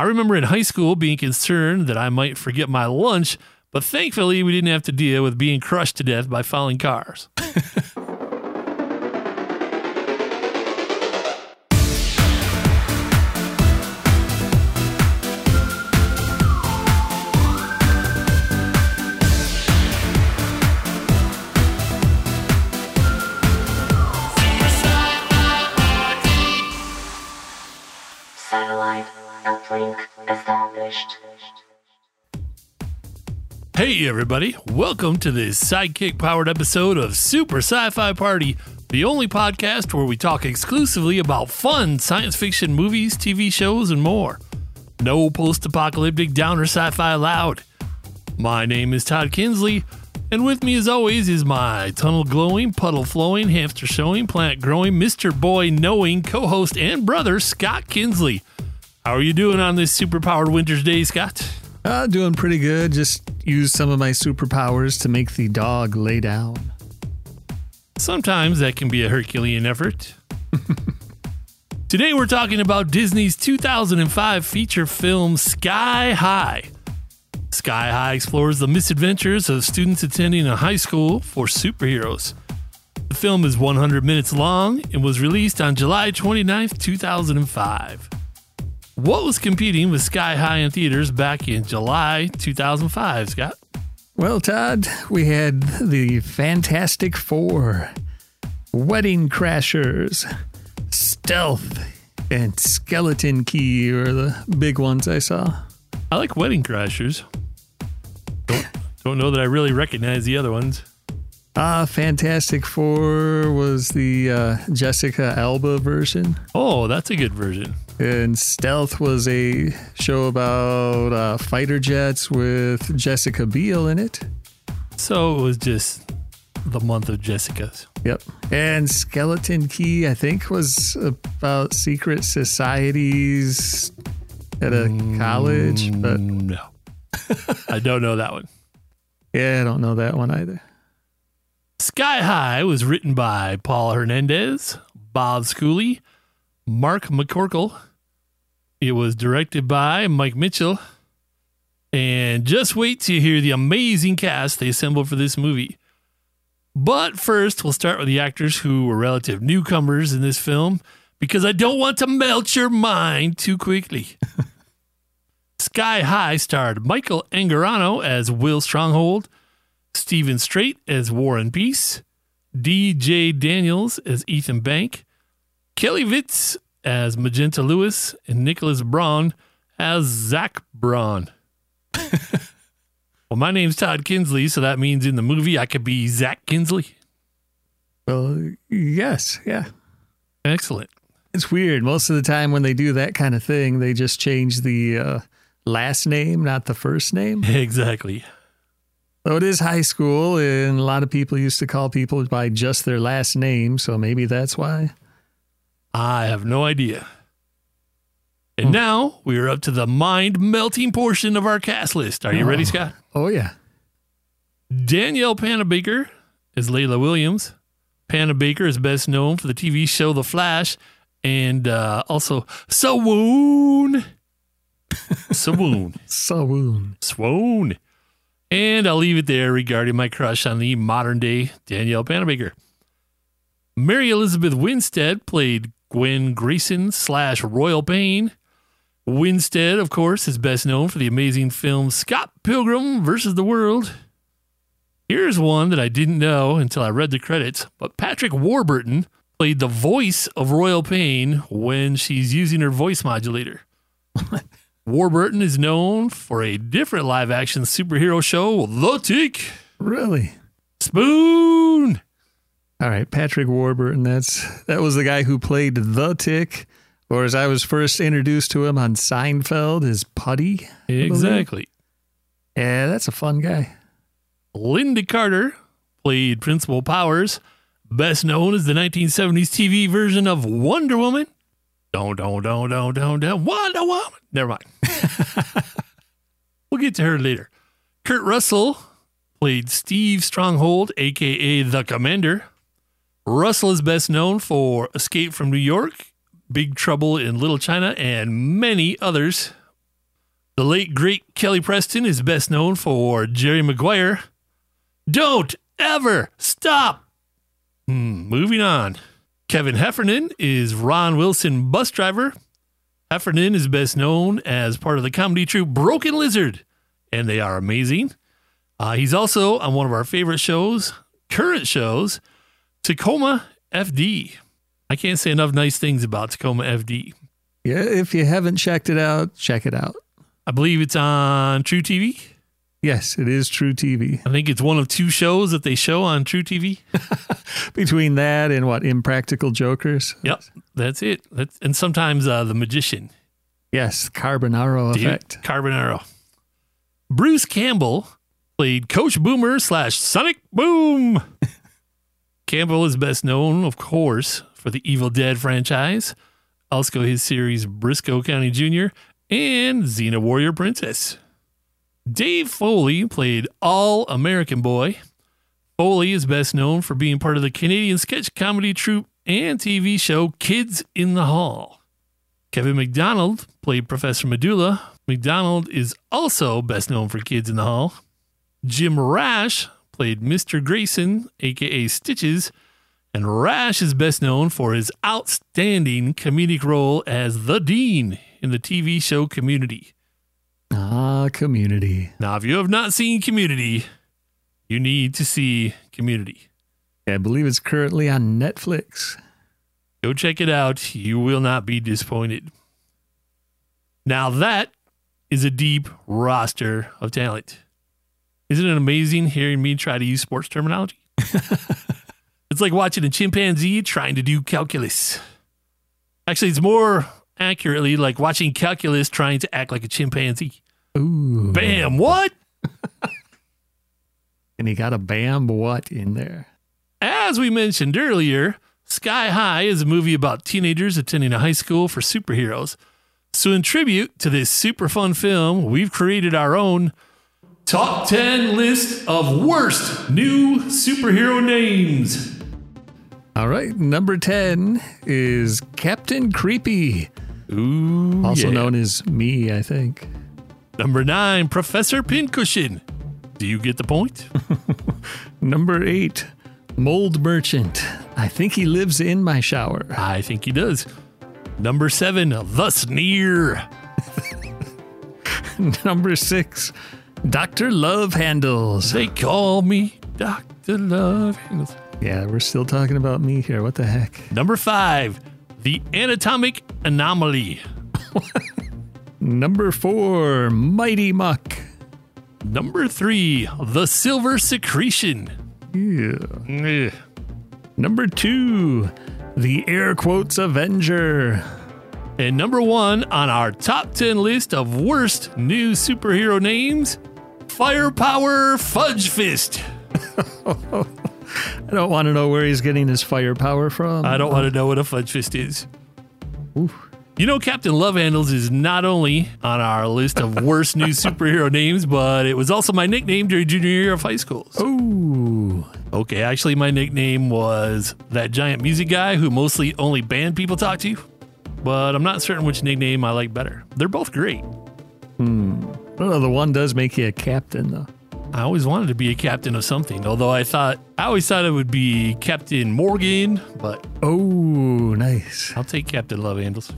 I remember in high school being concerned that I might forget my lunch, but thankfully we didn't have to deal with being crushed to death by falling cars. everybody. Welcome to this sidekick powered episode of Super Sci Fi Party, the only podcast where we talk exclusively about fun science fiction movies, TV shows, and more. No post apocalyptic downer sci fi allowed. My name is Todd Kinsley, and with me, as always, is my tunnel glowing, puddle flowing, hamster showing, plant growing, Mr. Boy knowing co host and brother, Scott Kinsley. How are you doing on this super powered winter's day, Scott? Uh, doing pretty good. Just used some of my superpowers to make the dog lay down. Sometimes that can be a Herculean effort. Today we're talking about Disney's 2005 feature film Sky High. Sky High explores the misadventures of students attending a high school for superheroes. The film is 100 minutes long and was released on July 29, 2005. What was competing with Sky High in theaters back in July 2005, Scott? Well, Todd, we had the Fantastic Four, Wedding Crashers, Stealth, and Skeleton Key are the big ones I saw. I like Wedding Crashers. Don't, don't know that I really recognize the other ones. Uh, Fantastic Four was the uh, Jessica Alba version, Oh, that's a good version. And Stealth was a show about uh, fighter jets with Jessica Biel in it. So it was just the month of Jessica's. Yep. And Skeleton Key, I think, was about secret societies at a college, but No. I don't know that one. yeah, I don't know that one either. Sky High was written by Paul Hernandez, Bob Schooley, Mark McCorkle. It was directed by Mike Mitchell. And just wait to hear the amazing cast they assembled for this movie. But first, we'll start with the actors who were relative newcomers in this film because I don't want to melt your mind too quickly. Sky High starred Michael Angarano as Will Stronghold, Steven Strait as Warren Peace, D.J. Daniels as Ethan Bank, Kelly Vitz as Magenta Lewis, and Nicholas Braun as Zach Braun. well, my name's Todd Kinsley, so that means in the movie I could be Zach Kinsley. Well, yes, yeah. Excellent. It's weird. Most of the time when they do that kind of thing, they just change the uh, last name, not the first name. Exactly. So it is high school, and a lot of people used to call people by just their last name, so maybe that's why. I have no idea. And now we are up to the mind melting portion of our cast list. Are you ready, Scott? Oh, yeah. Danielle Panabaker is Layla Williams. Panabaker is best known for the TV show The Flash and uh, also Swoon. Swoon. Sawoon. Swoon. And I'll leave it there regarding my crush on the modern day Danielle Panabaker. Mary Elizabeth Winstead played Gwen Grayson slash Royal Pain. Winstead, of course, is best known for the amazing film Scott Pilgrim versus the World. Here's one that I didn't know until I read the credits, but Patrick Warburton played the voice of Royal Pain when she's using her voice modulator. Warburton is known for a different live action superhero show, The Tick. Really? Spoon. All right, Patrick Warburton. That's that was the guy who played the Tick, or as I was first introduced to him on Seinfeld, as Puddy. Exactly. Yeah, that's a fun guy. Lynda Carter played Principal Powers, best known as the 1970s TV version of Wonder Woman. Don't, don't, don't, don't, don't, don't, Wonder Woman. Never mind. we'll get to her later. Kurt Russell played Steve Stronghold, aka the Commander. Russell is best known for Escape from New York, Big Trouble in Little China, and many others. The late, great Kelly Preston is best known for Jerry Maguire. Don't ever stop. Hmm, moving on. Kevin Heffernan is Ron Wilson, bus driver. Heffernan is best known as part of the comedy troupe Broken Lizard, and they are amazing. Uh, he's also on one of our favorite shows, current shows, Tacoma FD. I can't say enough nice things about Tacoma FD. Yeah, if you haven't checked it out, check it out. I believe it's on truTV. Yes, it is truTV. I think it's one of two shows that they show on truTV. Between that and what, Impractical Jokers? Yep, that's it. That's, and sometimes uh, The Magician. Yes, Carbonaro Dude, effect. Carbonaro. Bruce Campbell played Coach Boomer slash Sonic Boom. Campbell is best known, of course, for the Evil Dead franchise, also his series Brisco County Jr., and Xena Warrior Princess. Dave Foley played All American Boy. Foley is best known for being part of the Canadian sketch comedy troupe and TV show Kids in the Hall. Kevin McDonald played Professor Medulla. McDonald is also best known for Kids in the Hall. Jim Rash played Mr. Grayson, aka Stitches, and Rash is best known for his outstanding comedic role as the Dean in the TV show Community. Ah, community. Now, if you have not seen Community, you need to see Community. I believe it's currently on Netflix. Go check it out. You will not be disappointed. Now, that is a deep roster of talent. Isn't it amazing hearing me try to use sports terminology? it's like watching a chimpanzee trying to do calculus. Actually, it's more accurately like watching calculus trying to act like a chimpanzee. Ooh. Bam, what? And he got a bam what in there. As we mentioned earlier, Sky High is a movie about teenagers attending a high school for superheroes. So, in tribute to this super fun film, we've created our own top 10 list of worst new superhero names. All right, number 10 is Captain Creepy, Ooh, also yeah. known as me, I think. Number nine, Professor Pincushion. Do you get the point? Number 8, Mold Merchant. I think he lives in my shower. I think he does. Number seven, The Sneer. Number 6, Dr. Love Handles. They call me Dr. Love Handles. Yeah, we're still talking about me here. What the heck? Number five, The Anatomic Anomaly. Number 4, Mighty Muck. Number three, The Silver Secretion. Yeah. Ugh. Number 2, The Air Quotes Avenger. And number one on our top 10 list of worst new superhero names, Firepower Fudge Fist. I don't want to know where he's getting his firepower from. I don't want to know what a Fudge Fist is. You know, Captain Love Handles is not only on our list of worst new superhero names, but it was also my nickname during junior year of high school. Ooh. Okay, actually, my nickname was that giant music guy who mostly only band people talk to, but I'm not certain which nickname I like better. They're both great. Hmm. Well, the one does make you a captain, though. I always wanted to be a captain of something, although I thought, I always thought it would be Captain Morgan, but Oh, nice. I'll take Captain Love Handles.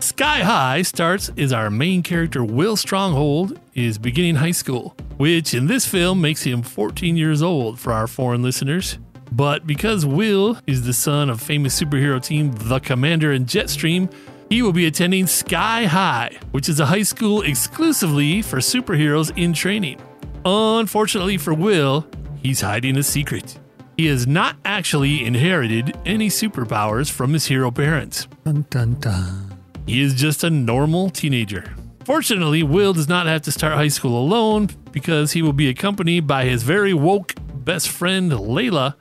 Sky High starts as our main character, Will Stronghold, is beginning high school, which in this film makes him 14 years old for our foreign listeners. But because Will is the son of famous superhero team The Commander and Jetstream, he will be attending Sky High, which is a high school exclusively for superheroes in training. Unfortunately for Will, he's hiding a secret. He has not actually inherited any superpowers from his hero parents. Dun, dun, dun. He is just a normal teenager. Fortunately, Will does not have to start high school alone because he will be accompanied by his very woke best friend, Layla,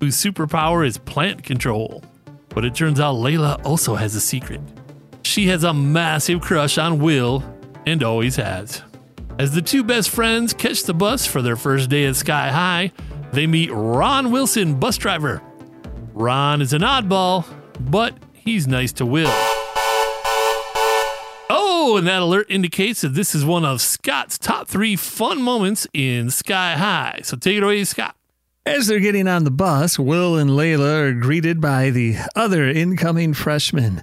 whose superpower is plant control. But it turns out Layla also has a secret. She has a massive crush on Will and always has. As the two best friends catch the bus for their first day at Sky High, they meet Ron Wilson, bus driver. Ron is an oddball, but he's nice to Will. Oh, and that alert indicates that this is one of Scott's top three fun moments in Sky High. So take it away, Scott. As they're getting on the bus, Will and Layla are greeted by the other incoming freshmen.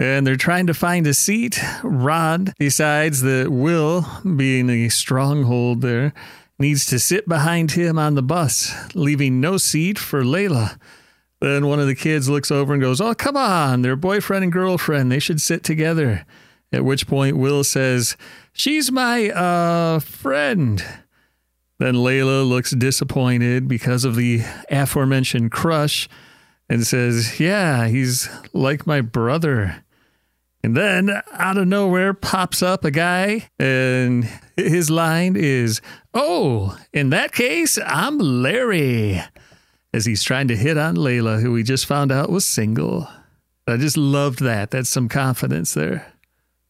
And they're trying to find a seat. Rod decides that Will, being a stronghold there, needs to sit behind him on the bus, leaving no seat for Layla. Then one of the kids looks over and goes, Oh, come on, they're boyfriend and girlfriend. They should sit together. At which point Will says, She's my uh friend. Then Layla looks disappointed because of the aforementioned crush and says, Yeah, he's like my brother. And then out of nowhere pops up a guy, and his line is, Oh, in that case, I'm Larry. As he's trying to hit on Layla, who we just found out was single. I just loved that. That's some confidence there.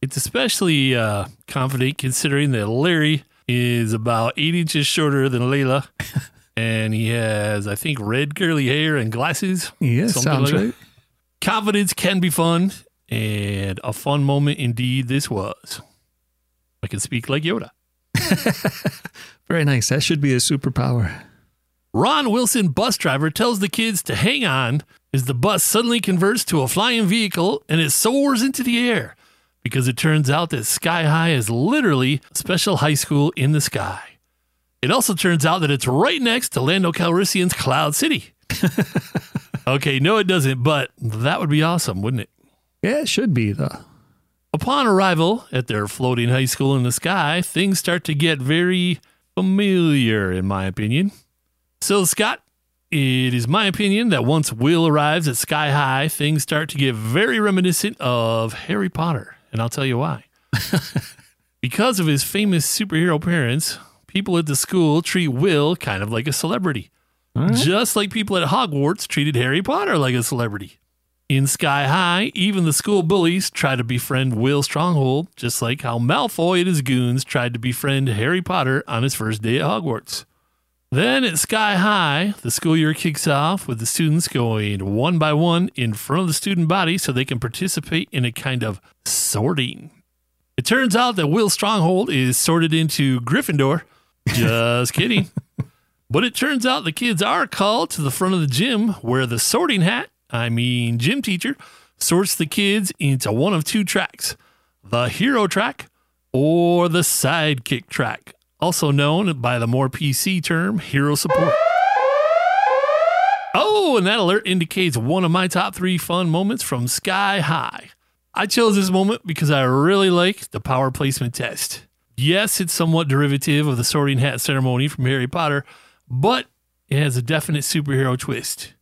It's especially uh, confident considering that Larry is about eight inches shorter than Layla. and he has, I think, red curly hair and glasses. Yes, sounds like right. Confidence can be fun, and a fun moment indeed this was. I can speak like Yoda. Very nice. That should be a superpower. Ron Wilson, bus driver, tells the kids to hang on as the bus suddenly converts to a flying vehicle and it soars into the air because it turns out that Sky High is literally a special high school in the sky. It also turns out that it's right next to Lando Calrissian's Cloud City. okay, no, it doesn't, but that would be awesome, wouldn't it? Yeah, it should be, though. Upon arrival at their floating high school in the sky, things start to get very familiar, in my opinion. So, Scott, it is my opinion that once Will arrives at Sky High, things start to get very reminiscent of Harry Potter. And I'll tell you why. because of his famous superhero parents, people at the school treat Will kind of like a celebrity. Just like people at Hogwarts treated Harry Potter like a celebrity. In Sky High, even the school bullies try to befriend Will Stronghold, just like how Malfoy and his goons tried to befriend Harry Potter on his first day at Hogwarts. Then at Sky High, the school year kicks off with the students going one by one in front of the student body so they can participate in a kind of sorting. It turns out that Will Stronghold is sorted into Gryffindor. Just kidding. But it turns out the kids are called to the front of the gym where the sorting hat, I mean gym teacher, sorts the kids into one of two tracks the hero track or the sidekick track, also known by the more PC term hero support. Oh, and that alert indicates one of my top three fun moments from Sky High. I chose this moment because I really like the power placement test. Yes, it's somewhat derivative of the sorting hat ceremony from Harry Potter, but it has a definite superhero twist.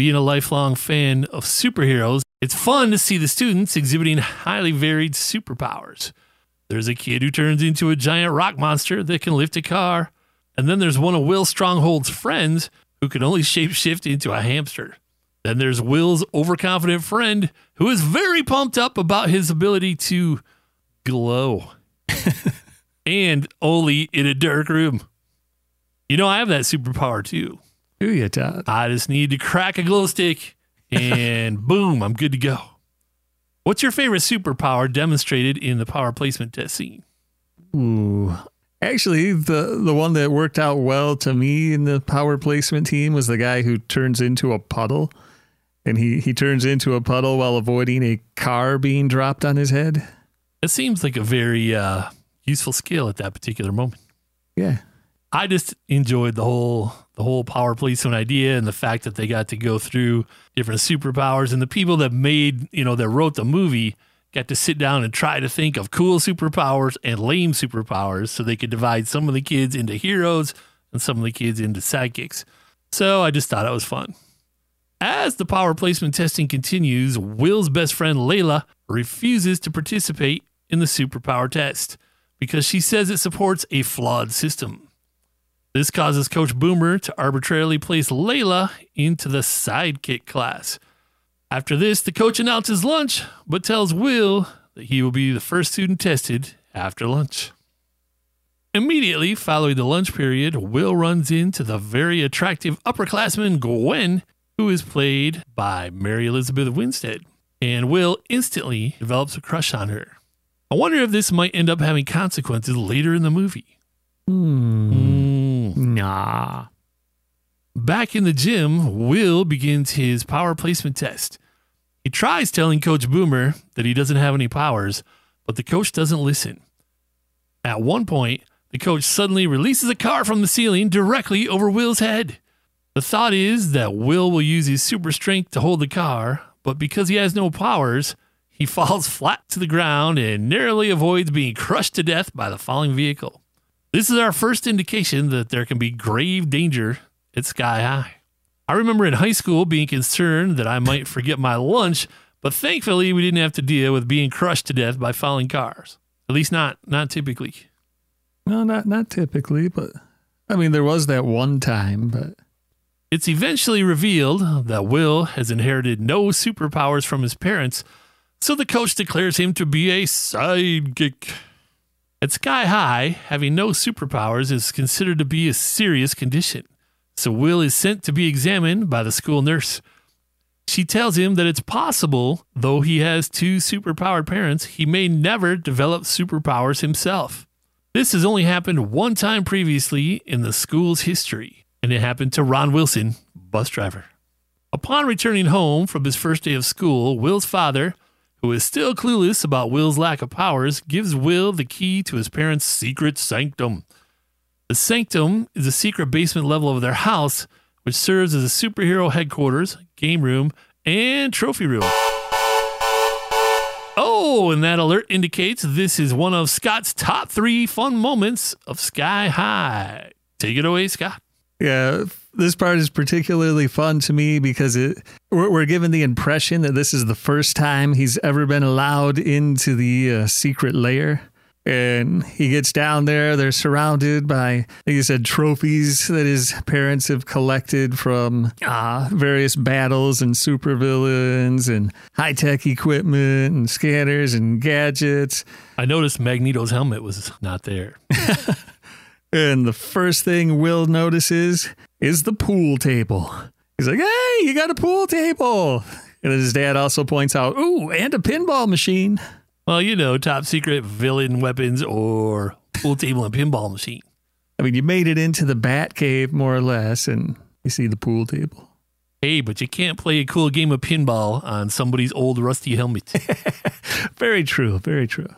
Being a lifelong fan of superheroes, it's fun to see the students exhibiting highly varied superpowers. There's a kid who turns into a giant rock monster that can lift a car, and then there's one of Will Stronghold's friends who can only shapeshift into a hamster. Then there's Will's overconfident friend who is very pumped up about his ability to glow. and only in a dark room. You know, I have that superpower too. Do you, Todd? I just need to crack a glow stick and boom, I'm good to go. What's your favorite superpower demonstrated in the power placement test scene? Ooh. Actually, the the one that worked out well to me in the power placement team was the guy who turns into a puddle. And he, he turns into a puddle while avoiding a car being dropped on his head. It seems like a very uh, useful skill at that particular moment. Yeah. I just enjoyed the whole the whole power placement idea and the fact that they got to go through different superpowers and the people that made you know that wrote the movie got to sit down and try to think of cool superpowers and lame superpowers so they could divide some of the kids into heroes and some of the kids into sidekicks. So I just thought it was fun. As the power placement testing continues, Will's best friend Layla refuses to participate in the superpower test because she says it supports a flawed system. This causes Coach Boomer to arbitrarily place Layla into the sidekick class. After this, the coach announces lunch, but tells Will that he will be the first student tested after lunch. Immediately following the lunch period, Will runs into the very attractive upperclassman Gwen, who is played by Mary Elizabeth Winstead, and Will instantly develops a crush on her. I wonder if this might end up having consequences later in the movie. Mm. Nah. Back in the gym, Will begins his power placement test. He tries telling Coach Boomer that he doesn't have any powers, but the coach doesn't listen. At one point, the coach suddenly releases a car from the ceiling directly over Will's head. The thought is that Will will use his super strength to hold the car, but because he has no powers, he falls flat to the ground and narrowly avoids being crushed to death by the falling vehicle. This is our first indication that there can be grave danger at Sky High. I remember in high school being concerned that I might forget my lunch, but thankfully we didn't have to deal with being crushed to death by falling cars. At least not not typically. No, not not typically, but I mean there was that one time, but It's eventually revealed that Will has inherited no superpowers from his parents, so the coach declares him to be a sidekick. At Sky High, having no superpowers is considered to be a serious condition, so Will is sent to be examined by the school nurse. She tells him that it's possible, though he has two superpowered parents, he may never develop superpowers himself. This has only happened one time previously in the school's history, and it happened to Ron Wilson, bus driver. Upon returning home from his first day of school, Will's father, who is still clueless about Will's lack of powers, gives Will the key to his parents' secret sanctum. The sanctum is a secret basement level of their house, which serves as a superhero headquarters, game room, and trophy room. Oh, and that alert indicates this is one of Scott's top three fun moments of Sky High. Take it away, Scott. Yeah, this part is particularly fun to me because it we're, we're given the impression that this is the first time he's ever been allowed into the uh, secret lair. And he gets down there. They're surrounded by, like you said, trophies that his parents have collected from uh, various battles and supervillains and high tech equipment and scanners and gadgets. I noticed Magneto's helmet was not there. And the first thing Will notices is the pool table. He's like, hey, you got a pool table. And his dad also points out, ooh, and a pinball machine. Well, you know, top secret villain weapons or pool table and pinball machine. I mean, you made it into the bat cave more or less, and you see the pool table. Hey, but you can't play a cool game of pinball on somebody's old rusty helmet. Very true. Very true.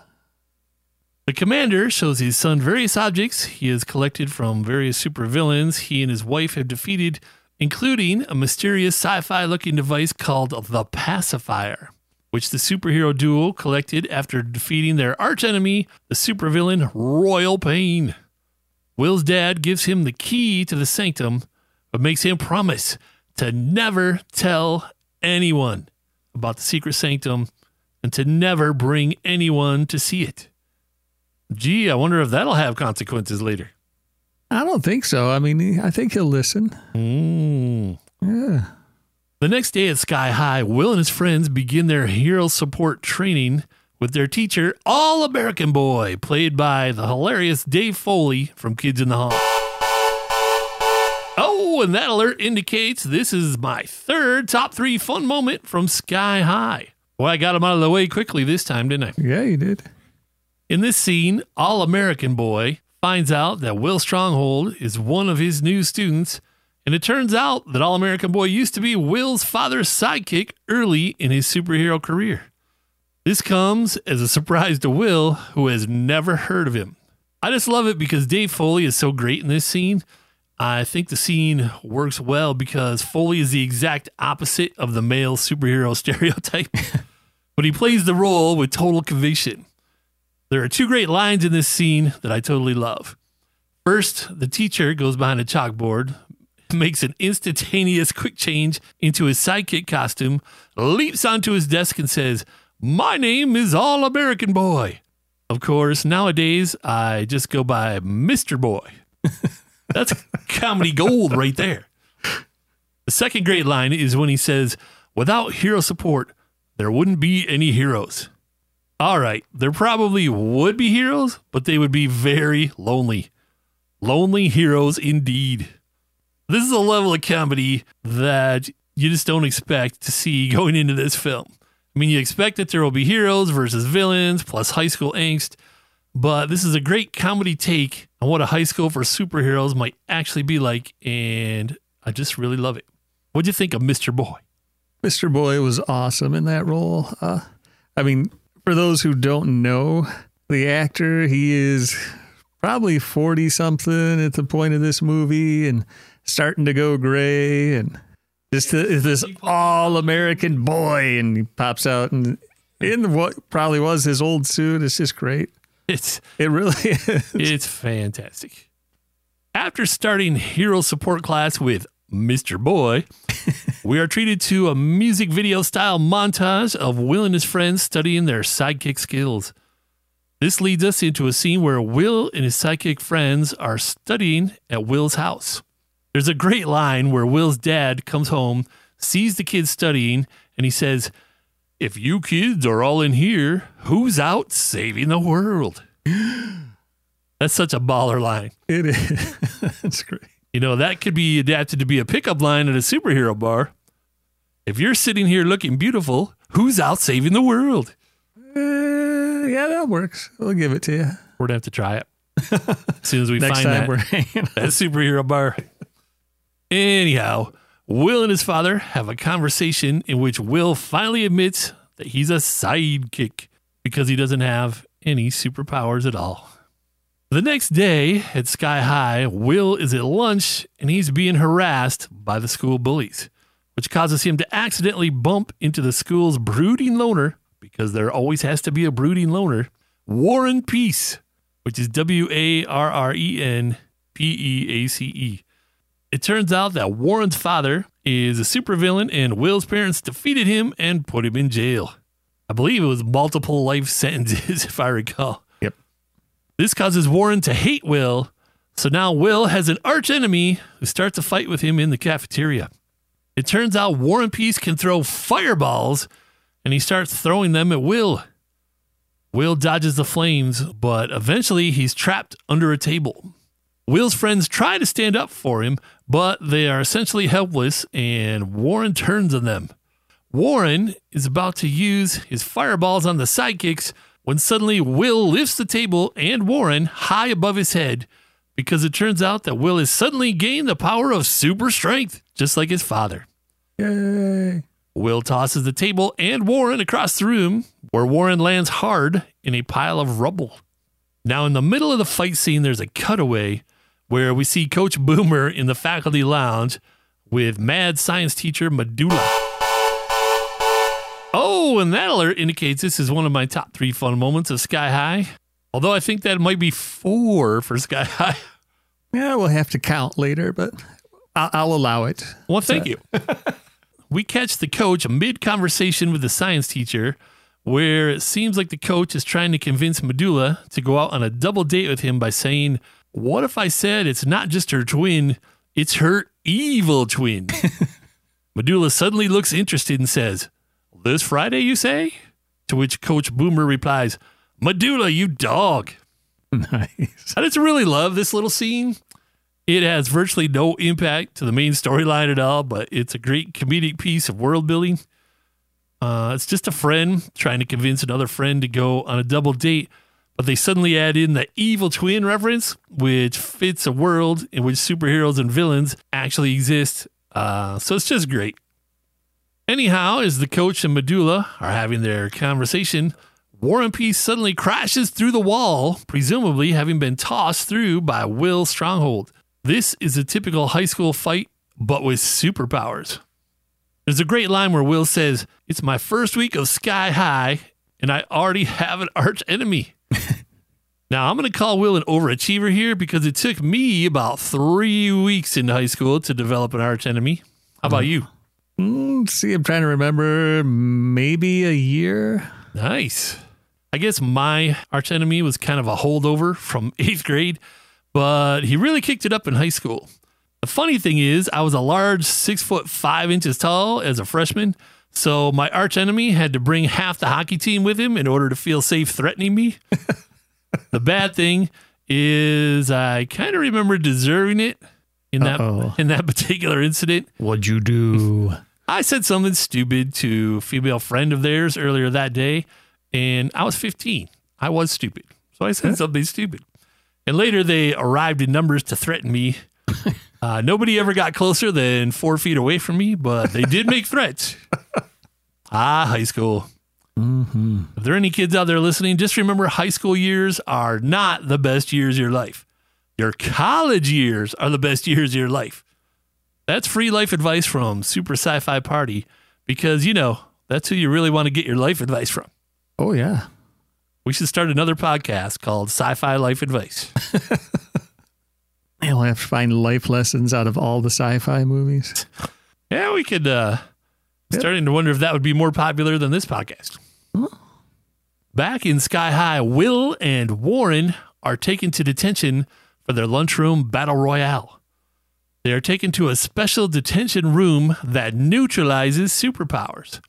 The commander shows his son various objects he has collected from various supervillains he and his wife have defeated, including a mysterious sci fi looking device called the Pacifier, which the superhero duo collected after defeating their archenemy, the supervillain Royal Pain. Will's dad gives him the key to the sanctum, but makes him promise to never tell anyone about the secret sanctum and to never bring anyone to see it. Gee, I wonder if that'll have consequences later. I don't think so. I mean, I think he'll listen. Mm. Yeah. The next day at Sky High, Will and his friends begin their hero support training with their teacher, All American Boy, played by the hilarious Dave Foley from Kids in the Hall. Oh, and that alert indicates this is my third top three fun moment from Sky High. Well, I got him out of the way quickly this time, didn't I? Yeah, you did. In this scene, All American Boy finds out that Will Stronghold is one of his new students, and it turns out that All American Boy used to be Will's father's sidekick early in his superhero career. This comes as a surprise to Will, who has never heard of him. I just love it because Dave Foley is so great in this scene. I think the scene works well because Foley is the exact opposite of the male superhero stereotype, but he plays the role with total conviction. There are two great lines in this scene that I totally love. First, the teacher goes behind a chalkboard, makes an instantaneous quick change into his sidekick costume, leaps onto his desk, and says, My name is All American Boy. Of course, nowadays I just go by Mr. Boy. That's comedy gold right there. The second great line is when he says, Without hero support, there wouldn't be any heroes. All right, there probably would be heroes, but they would be very lonely. Lonely heroes indeed. This is a level of comedy that you just don't expect to see going into this film. I mean, you expect that there will be heroes versus villains plus high school angst, but this is a great comedy take on what a high school for superheroes might actually be like, and I just really love it. What'd you think of Mr. Boy? Mr. Boy was awesome in that role. Uh, I mean, for those who don't know the actor, he is probably 40 something at the point of this movie and starting to go gray and just th- this all American boy. And he pops out and in what probably was his old suit. It's just great. It's It really is. It's fantastic. After starting hero support class with Mr. Boy, we are treated to a music video style montage of Will and his friends studying their sidekick skills. This leads us into a scene where Will and his sidekick friends are studying at Will's house. There's a great line where Will's dad comes home, sees the kids studying, and he says, If you kids are all in here, who's out saving the world? That's such a baller line. It is. It's great. You know, that could be adapted to be a pickup line at a superhero bar. If you're sitting here looking beautiful, who's out saving the world? Uh, yeah, that works. We'll give it to you. We're gonna have to try it as soon as we Next find time that, we're hanging that superhero bar. Anyhow, Will and his father have a conversation in which Will finally admits that he's a sidekick because he doesn't have any superpowers at all. The next day at Sky High, Will is at lunch and he's being harassed by the school bullies, which causes him to accidentally bump into the school's brooding loner, because there always has to be a brooding loner, Warren Peace, which is W A R R E N P E A C E. It turns out that Warren's father is a supervillain and Will's parents defeated him and put him in jail. I believe it was multiple life sentences, if I recall. This causes Warren to hate Will, so now Will has an arch enemy who starts a fight with him in the cafeteria. It turns out Warren Peace can throw fireballs, and he starts throwing them at Will. Will dodges the flames, but eventually he's trapped under a table. Will's friends try to stand up for him, but they are essentially helpless, and Warren turns on them. Warren is about to use his fireballs on the sidekicks when suddenly Will lifts the table and Warren high above his head because it turns out that Will has suddenly gained the power of super strength, just like his father. Yay. Will tosses the table and Warren across the room, where Warren lands hard in a pile of rubble. Now, in the middle of the fight scene, there's a cutaway where we see Coach Boomer in the faculty lounge with mad science teacher Medulla. Oh, and that alert indicates this is one of my top three fun moments of Sky High. Although I think that might be four for Sky High. Yeah, we'll have to count later, but I'll, I'll allow it. Well, thank you. we catch the coach mid conversation with the science teacher, where it seems like the coach is trying to convince Medulla to go out on a double date with him by saying, What if I said it's not just her twin, it's her evil twin? Medulla suddenly looks interested and says, This Friday, you say? To which Coach Boomer replies, Medulla, you dog. Nice. I just really love this little scene. It has virtually no impact to the main storyline at all, but it's a great comedic piece of world building. Uh, it's just a friend trying to convince another friend to go on a double date, but they suddenly add in the evil twin reference, which fits a world in which superheroes and villains actually exist. Uh, so it's just great. Anyhow, as the coach and Medulla are having their conversation, Warren Peace suddenly crashes through the wall, presumably having been tossed through by Will's stronghold. This is a typical high school fight, but with superpowers. There's a great line where Will says, It's my first week of Sky High, and I already have an arch enemy. now, I'm going to call Will an overachiever here because it took me about three weeks in high school to develop an arch enemy. How about mm-hmm. you? Mm, see, I'm trying to remember maybe a year. Nice. I guess my arch enemy was kind of a holdover from eighth grade, but he really kicked it up in high school. The funny thing is, I was a large six foot five inches tall as a freshman, so my arch enemy had to bring half the hockey team with him in order to feel safe threatening me. the bad thing is, I kind of remember deserving it in that Uh-oh. in that particular incident. What'd you do? I said something stupid to a female friend of theirs earlier that day, and I was 15. I was stupid. So I said something stupid. And later they arrived in numbers to threaten me. Uh, nobody ever got closer than four feet away from me, but they did make threats. Ah, high school. If there are any kids out there listening, just remember high school years are not the best years of your life. Your college years are the best years of your life. That's free life advice from Super Sci Fi Party because, you know, that's who you really want to get your life advice from. Oh, yeah. We should start another podcast called Sci Fi Life Advice. You'll have to find life lessons out of all the sci fi movies. Yeah, we could. uh Starting to wonder if that would be more popular than this podcast. Back in Sky High, Will and Warren are taken to detention for their lunchroom battle royale. They are taken to a special detention room that neutralizes superpowers.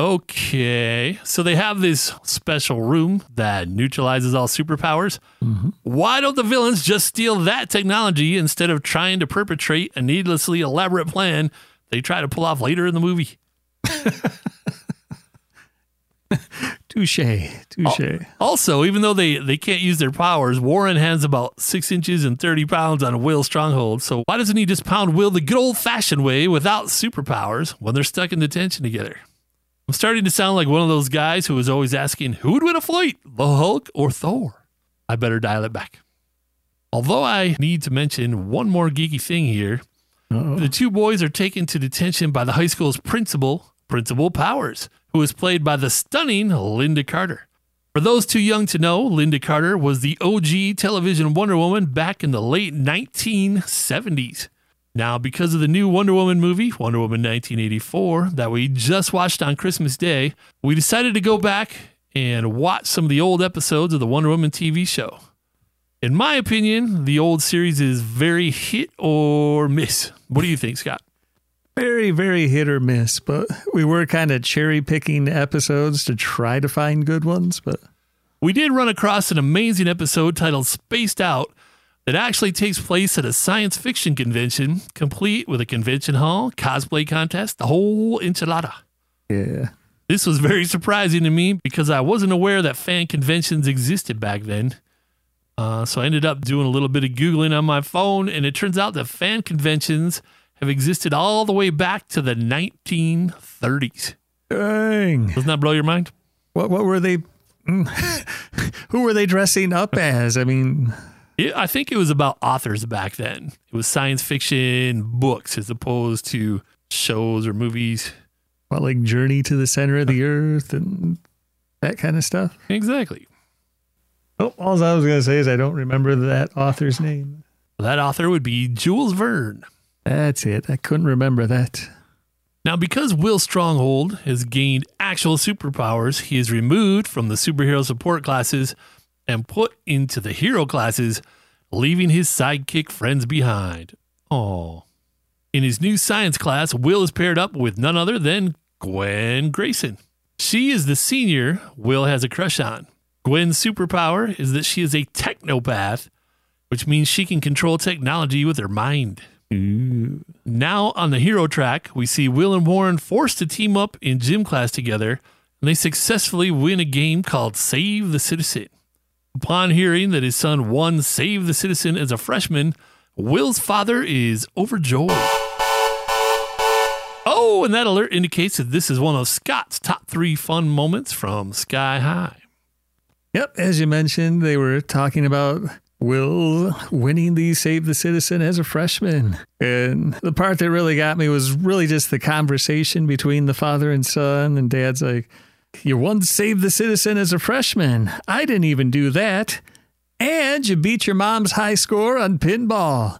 Okay, so they have this special room that neutralizes all superpowers. Mm-hmm. Why don't the villains just steal that technology instead of trying to perpetrate a needlessly elaborate plan they try to pull off later in the movie? Touche. Touche. Also, even though they, they can't use their powers, Warren has about six inches and 30 pounds on Will's stronghold. So why doesn't he just pound Will the good old fashioned way without superpowers when they're stuck in detention together? I'm starting to sound like one of those guys who was always asking who would win a fight, the Hulk or Thor? I better dial it back. Although I need to mention one more geeky thing here, Uh-oh. the two boys are taken to detention by the high school's principal, Principal Powers, who is played by the stunning Lynda Carter. For those too young to know, Lynda Carter was the OG television Wonder Woman back in the late 1970s. Now, because of the new Wonder Woman movie, Wonder Woman 1984, that we just watched on Christmas Day, we decided to go back and watch some of the old episodes of the Wonder Woman TV show. In my opinion, the old series is very hit or miss. What do you think, Scott? Very, very hit or miss, but we were kind of cherry picking episodes to try to find good ones. But We did run across an amazing episode titled Spaced Out that actually takes place at a science fiction convention, complete with a convention hall, cosplay contest, the whole enchilada. yeah, This was very surprising to me because I wasn't aware that fan conventions existed back then. Uh, so I ended up doing a little bit of Googling on my phone, and it turns out that fan conventions have existed all the way back to the 1930s. dang. Doesn't that blow your mind? What what were they? Mm, who were they dressing up as? I mean, It, I think it was about authors back then. It was science fiction books as opposed to shows or movies. what like Journey to the Center of the Earth and that kind of stuff. Exactly. Oh, all I was gonna say is I don't remember that author's name. That author would be Jules Verne. That's it. I couldn't remember that. Now, because Will Stronghold has gained actual superpowers, he is removed from the superhero support classes and put into the hero classes, leaving his sidekick friends behind. Oh. In his new science class, Will is paired up with none other than Gwen Grayson. She is the senior Will has a crush on. Gwen's superpower is that she is a technopath, which means she can control technology with her mind. Now on the hero track, we see Will and Warren forced to team up in gym class together, and they successfully win a game called Save the Citizen. Upon hearing that his son won Save the Citizen as a freshman, Will's father is overjoyed. Oh, and that alert indicates that this is one of Scott's top three fun moments from Sky High. Yep, as you mentioned, they were talking about Will winning the Save the Citizen as a freshman. And the part that really got me was really just the conversation between the father and son. And dad's like, You won Save the Citizen as a freshman. I didn't even do that. And you beat your mom's high score on pinball.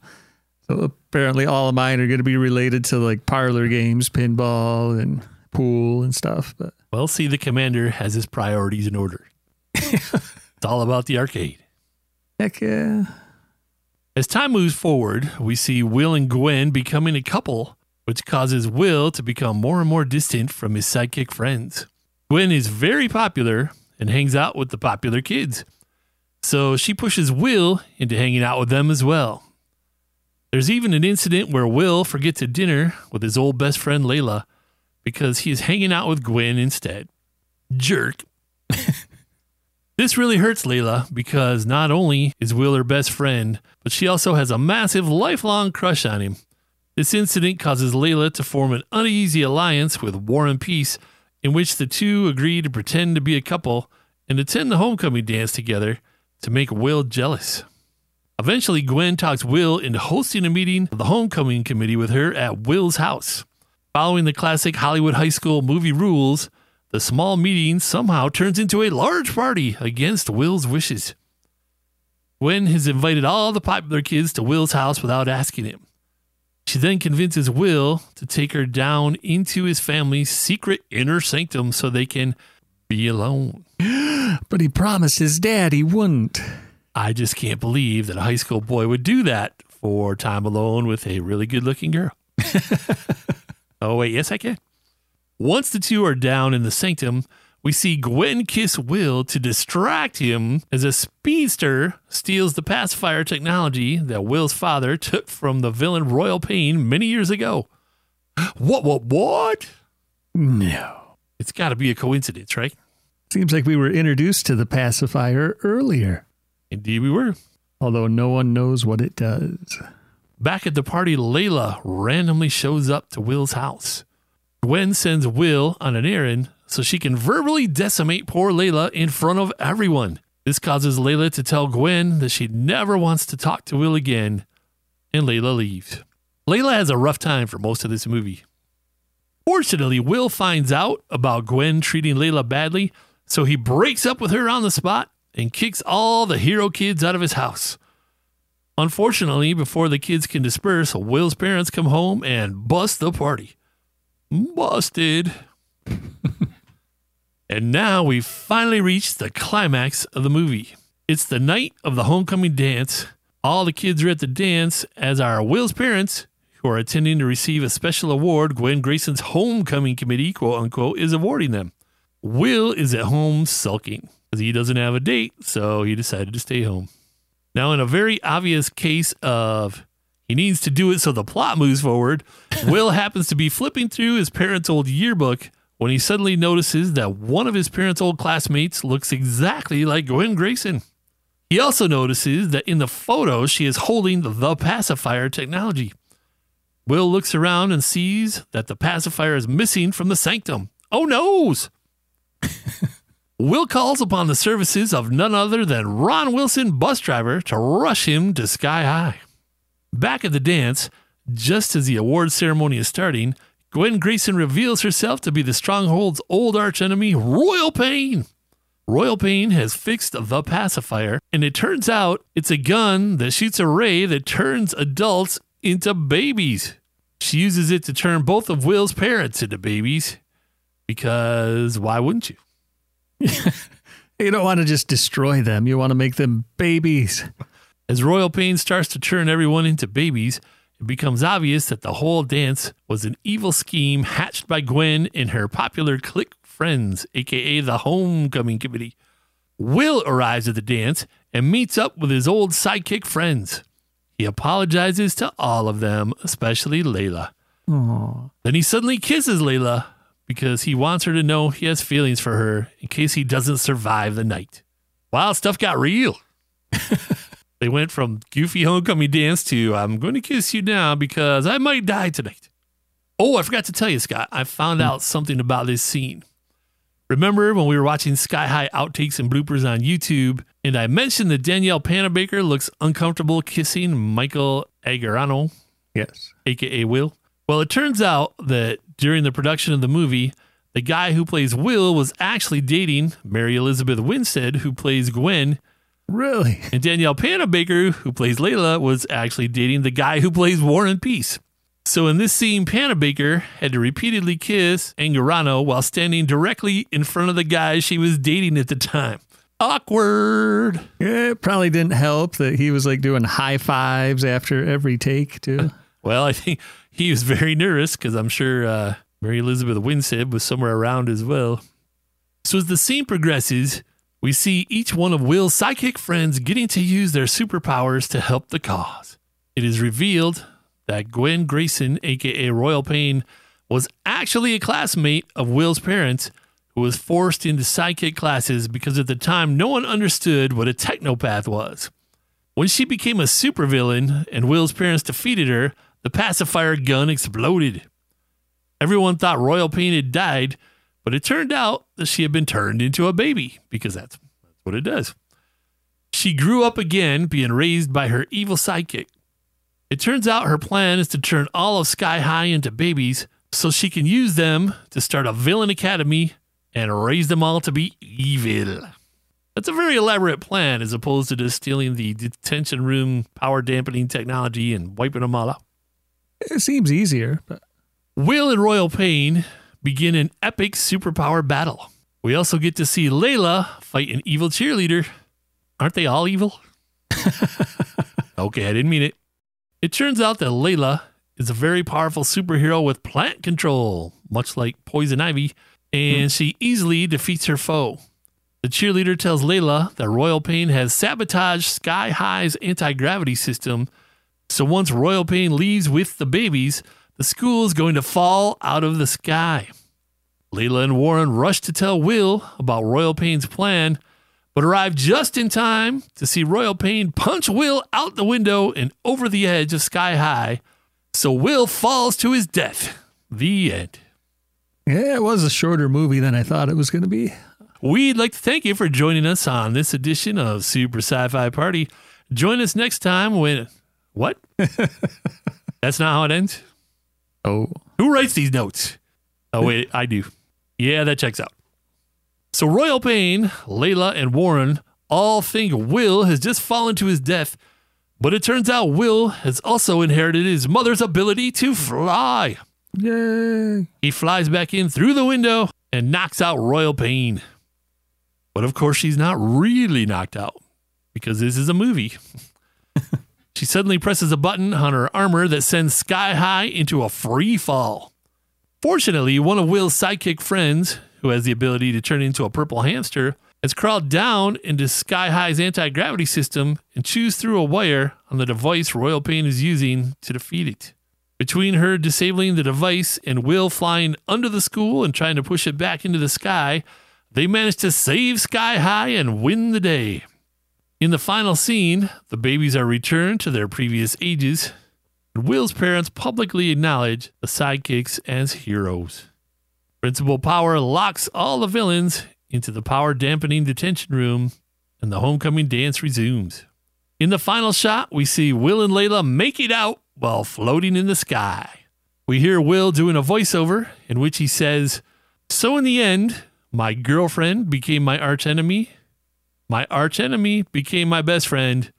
So apparently, all of mine are going to be related to like parlor games, pinball, and pool and stuff. But Well, see, the commander has his priorities in order. it's all about the arcade. Heck yeah. As time moves forward, we see Will and Gwen becoming a couple, which causes Will to become more and more distant from his sidekick friends. Gwen is very popular and hangs out with the popular kids, so she pushes Will into hanging out with them as well. There's even an incident where Will forgets a dinner with his old best friend Layla, because he is hanging out with Gwen instead. Jerk. this really hurts Layla because not only is Will her best friend, but she also has a massive lifelong crush on him. This incident causes Layla to form an uneasy alliance with Warren Peace, in which the two agree to pretend to be a couple and attend the homecoming dance together to make Will jealous. Eventually, Gwen talks Will into hosting a meeting of the homecoming committee with her at Will's house. Following the classic Hollywood high school movie rules, the small meeting somehow turns into a large party against Will's wishes. Gwen has invited all the popular kids to Will's house without asking him. She then convinces Will to take her down into his family's secret inner sanctum so they can be alone. But he promised his dad he wouldn't. I just can't believe that a high school boy would do that for time alone with a really good looking girl. oh, wait, yes, I can. Once the two are down in the sanctum, we see Gwen kiss Will to distract him as a speedster steals the pacifier technology that Will's father took from the villain Royal Pain many years ago. What, what, what? No. It's got to be a coincidence, right? Seems like we were introduced to the pacifier earlier, Indeed, we were. although no one knows what it does. Back at the party, Layla randomly shows up to Will's house. Gwen sends Will on an errand so she can verbally decimate poor Layla in front of everyone. This causes Layla to tell Gwen that she never wants to talk to Will again, and Layla leaves. Layla has a rough time for most of this movie. Fortunately, Will finds out about Gwen treating Layla badly, so he breaks up with her on the spot and kicks all the hero kids out of his house. Unfortunately, before the kids can disperse, Will's parents come home and bust the party. Busted. and now we've finally reached the climax of the movie. It's the night of the homecoming dance. All the kids are at the dance, as are Will's parents, who are attending to receive a special award Gwen Grayson's homecoming committee, quote unquote, is awarding them. Will is at home sulking because he doesn't have a date, so he decided to stay home. Now, in a very obvious case of he needs to do it so the plot moves forward, Will happens to be flipping through his parents' old yearbook when he suddenly notices that one of his parents' old classmates looks exactly like Gwen Grayson. He also notices that in the photo she is holding the pacifier technology. Will looks around and sees that the pacifier is missing from the sanctum. Oh noes! Will calls upon the services of none other than Ron Wilson, bus driver, to rush him to Sky High. Back at the dance, just as the award ceremony is starting, Gwen Grayson reveals herself to be the Stronghold's old archenemy, Royal Pain. Royal Pain has fixed the pacifier, and it turns out it's a gun that shoots a ray that turns adults into babies. She uses it to turn both of Will's parents into babies because why wouldn't you? You don't want to just destroy them, you want to make them babies. As Royal Pain starts to turn everyone into babies, it becomes obvious that the whole dance was an evil scheme hatched by Gwen and her popular clique friends, aka the Homecoming Committee. Will arrives at the dance and meets up with his old sidekick friends. He apologizes to all of them, especially Layla. Then he suddenly kisses Layla because he wants her to know he has feelings for her in case he doesn't survive the night. Wow, stuff got real. they went from goofy homecoming dance to I'm going to kiss you now because I might die tonight. Oh, I forgot to tell you, Scott. I found hmm. out something about this scene. Remember when we were watching Sky High outtakes and bloopers on YouTube, and I mentioned that Danielle Panabaker looks uncomfortable kissing Michael Angarano, Yes. aka Will? Well, it turns out that during the production of the movie, the guy who plays Will was actually dating Mary Elizabeth Winstead, who plays Gwen, Really? and Danielle Panabaker, who plays Layla, was actually dating the guy who plays Warren Peace. So in this scene, Panabaker had to repeatedly kiss Angarano while standing directly in front of the guy she was dating at the time. Awkward. Yeah, it probably didn't help that he was like doing high fives after every take, too. Well, I think he was very nervous because I'm sure uh, Mary Elizabeth Winstead was somewhere around as well. So as the scene progresses, we see each one of Will's sidekick friends getting to use their superpowers to help the cause. It is revealed that Gwen Grayson, aka Royal Pain, was actually a classmate of Will's parents who was forced into sidekick classes because at the time no one understood what a technopath was. When she became a supervillain and Will's parents defeated her, the pacifier gun exploded. Everyone thought Royal Pain had died, but it turned out that she had been turned into a baby because that's, that's what it does. She grew up again, being raised by her evil sidekick. It turns out her plan is to turn all of Sky High into babies so she can use them to start a villain academy and raise them all to be evil. That's a very elaborate plan as opposed to just stealing the detention room power dampening technology and wiping them all out. It seems easier, but Will and Royal Pain begin an epic superpower battle. We also get to see Layla fight an evil cheerleader. Aren't they all evil? okay, I didn't mean it. It turns out that Layla is a very powerful superhero with plant control, much like Poison Ivy, and hmm. she easily defeats her foe. The cheerleader tells Layla that Royal Pain has sabotaged Sky High's anti gravity system, so once Royal Pain leaves with the babies, the school is going to fall out of the sky. Layla and Warren rush to tell Will about Royal Pain's plan, but arrive just in time to see Royal Pain punch Will out the window and over the edge of Sky High, so Will falls to his death. The end. yeah, it was a shorter movie than I thought it was going to be. We'd like to thank you for joining us on this edition of Super Sci Fi Party. Join us next time when. What? That's not how it ends? Oh, Who writes these notes? Oh, wait, I do. Yeah, that checks out. So Royal Pain, Layla, and Warren all think Will has just fallen to his death, but it turns out Will has also inherited his mother's ability to fly. yay. He flies back in through the window and knocks out Royal Pain. But of course, she's not really knocked out because this is a movie. she suddenly presses a button on her armor that sends Sky High into a free fall. Fortunately, one of Will's sidekick friends, who has the ability to turn into a purple hamster, has crawled down into Sky High's anti gravity system and chews through a wire on the device Royal Pain is using to defeat it. Between her disabling the device and Will flying under the school and trying to push it back into the sky, they manage to save Sky High and win the day. In the final scene, the babies are returned to their previous ages, and Will's parents publicly acknowledge the sidekicks as heroes. Principal Power locks all the villains into the power dampening detention room, and the homecoming dance resumes. In the final shot, we see Will and Layla make it out while floating in the sky. We hear Will doing a voiceover in which he says, So in the end, my girlfriend became my archenemy, my archenemy became my best friend,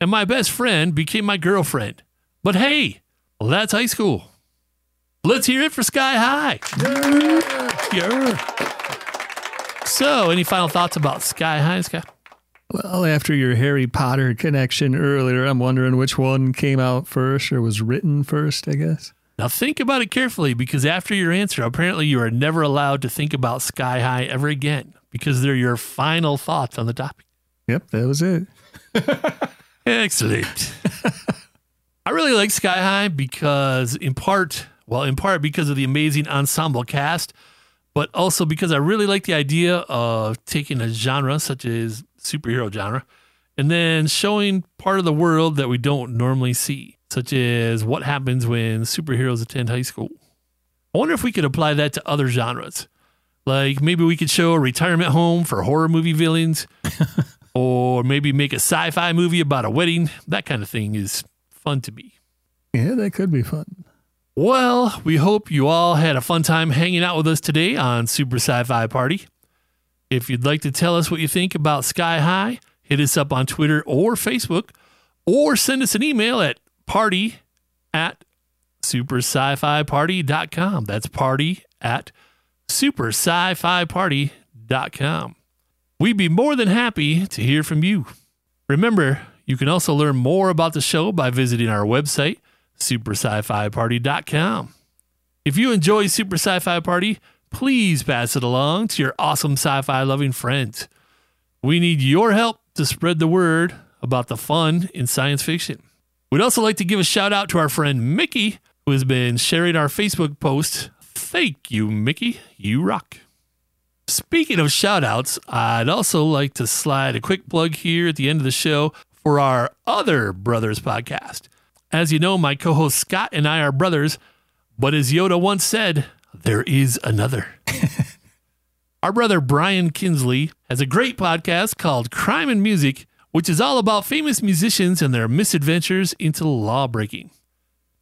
and my best friend became my girlfriend. But hey, well, that's high school. Let's hear it for Sky High. Yeah. So, any final thoughts about Sky High, Sky? Well, after your Harry Potter connection earlier, I'm wondering which one came out first or was written first, I guess. Now think about it carefully because after your answer, apparently you are never allowed to think about Sky High ever again because they're your final thoughts on the topic. Yep, that was it. Excellent. I really like Sky High because, in part, well, in part because of the amazing ensemble cast, but also because I really like the idea of taking a genre such as superhero genre and then showing part of the world that we don't normally see, such as what happens when superheroes attend high school. I wonder if we could apply that to other genres. Like maybe we could show a retirement home for horror movie villains, or maybe make a sci fi movie about a wedding. That kind of thing is fun to me. Yeah, that could be fun. Well, we hope you all had a fun time hanging out with us today on Super Sci Fi Party. If you'd like to tell us what you think about Sky High, hit us up on Twitter or Facebook, or send us an email at party at supersci-fi-party.com. That's party at supersci-fi-party.com. We'd be more than happy to hear from you. Remember, you can also learn more about the show by visiting our website, supersci-fi-party.com. If you enjoy Super Sci-Fi Party, please pass it along to your awesome sci-fi loving friends. We need your help to spread the word about the fun in science fiction. We'd also like to give a shout out to our friend Mickey, who has been sharing our Facebook post. Thank you, Mickey. You rock. Speaking of shout outs, I'd also like to slide a quick plug here at the end of the show for our other Brothers podcast. As you know, my co host Scott and I are brothers, but as Yoda once said, there is another. our brother Brian Kinsley has a great podcast called Crime and Music, which is all about famous musicians and their misadventures into lawbreaking.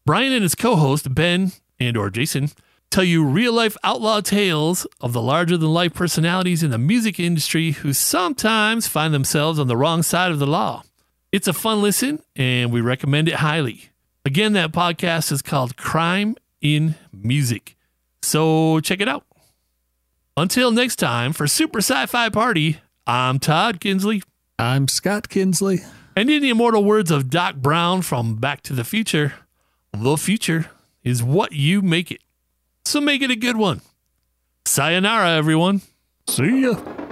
Brian and his co-host Ben and or Jason tell you real-life outlaw tales of the larger-than-life personalities in the music industry who sometimes find themselves on the wrong side of the law. It's a fun listen and we recommend it highly. Again, that podcast is called Crime in Music. So check it out. Until next time, for Super Sci Fi Party, I'm Todd Kinsley. I'm Scott Kinsley. And in the immortal words of Doc Brown from Back to the Future, the future is what you make it. So make it a good one. Sayonara, everyone. See ya.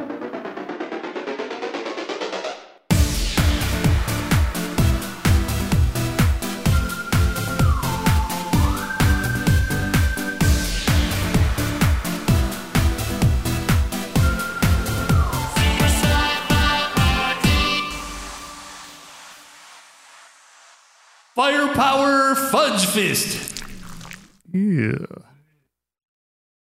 Firepower Fudge Fist. Yeah.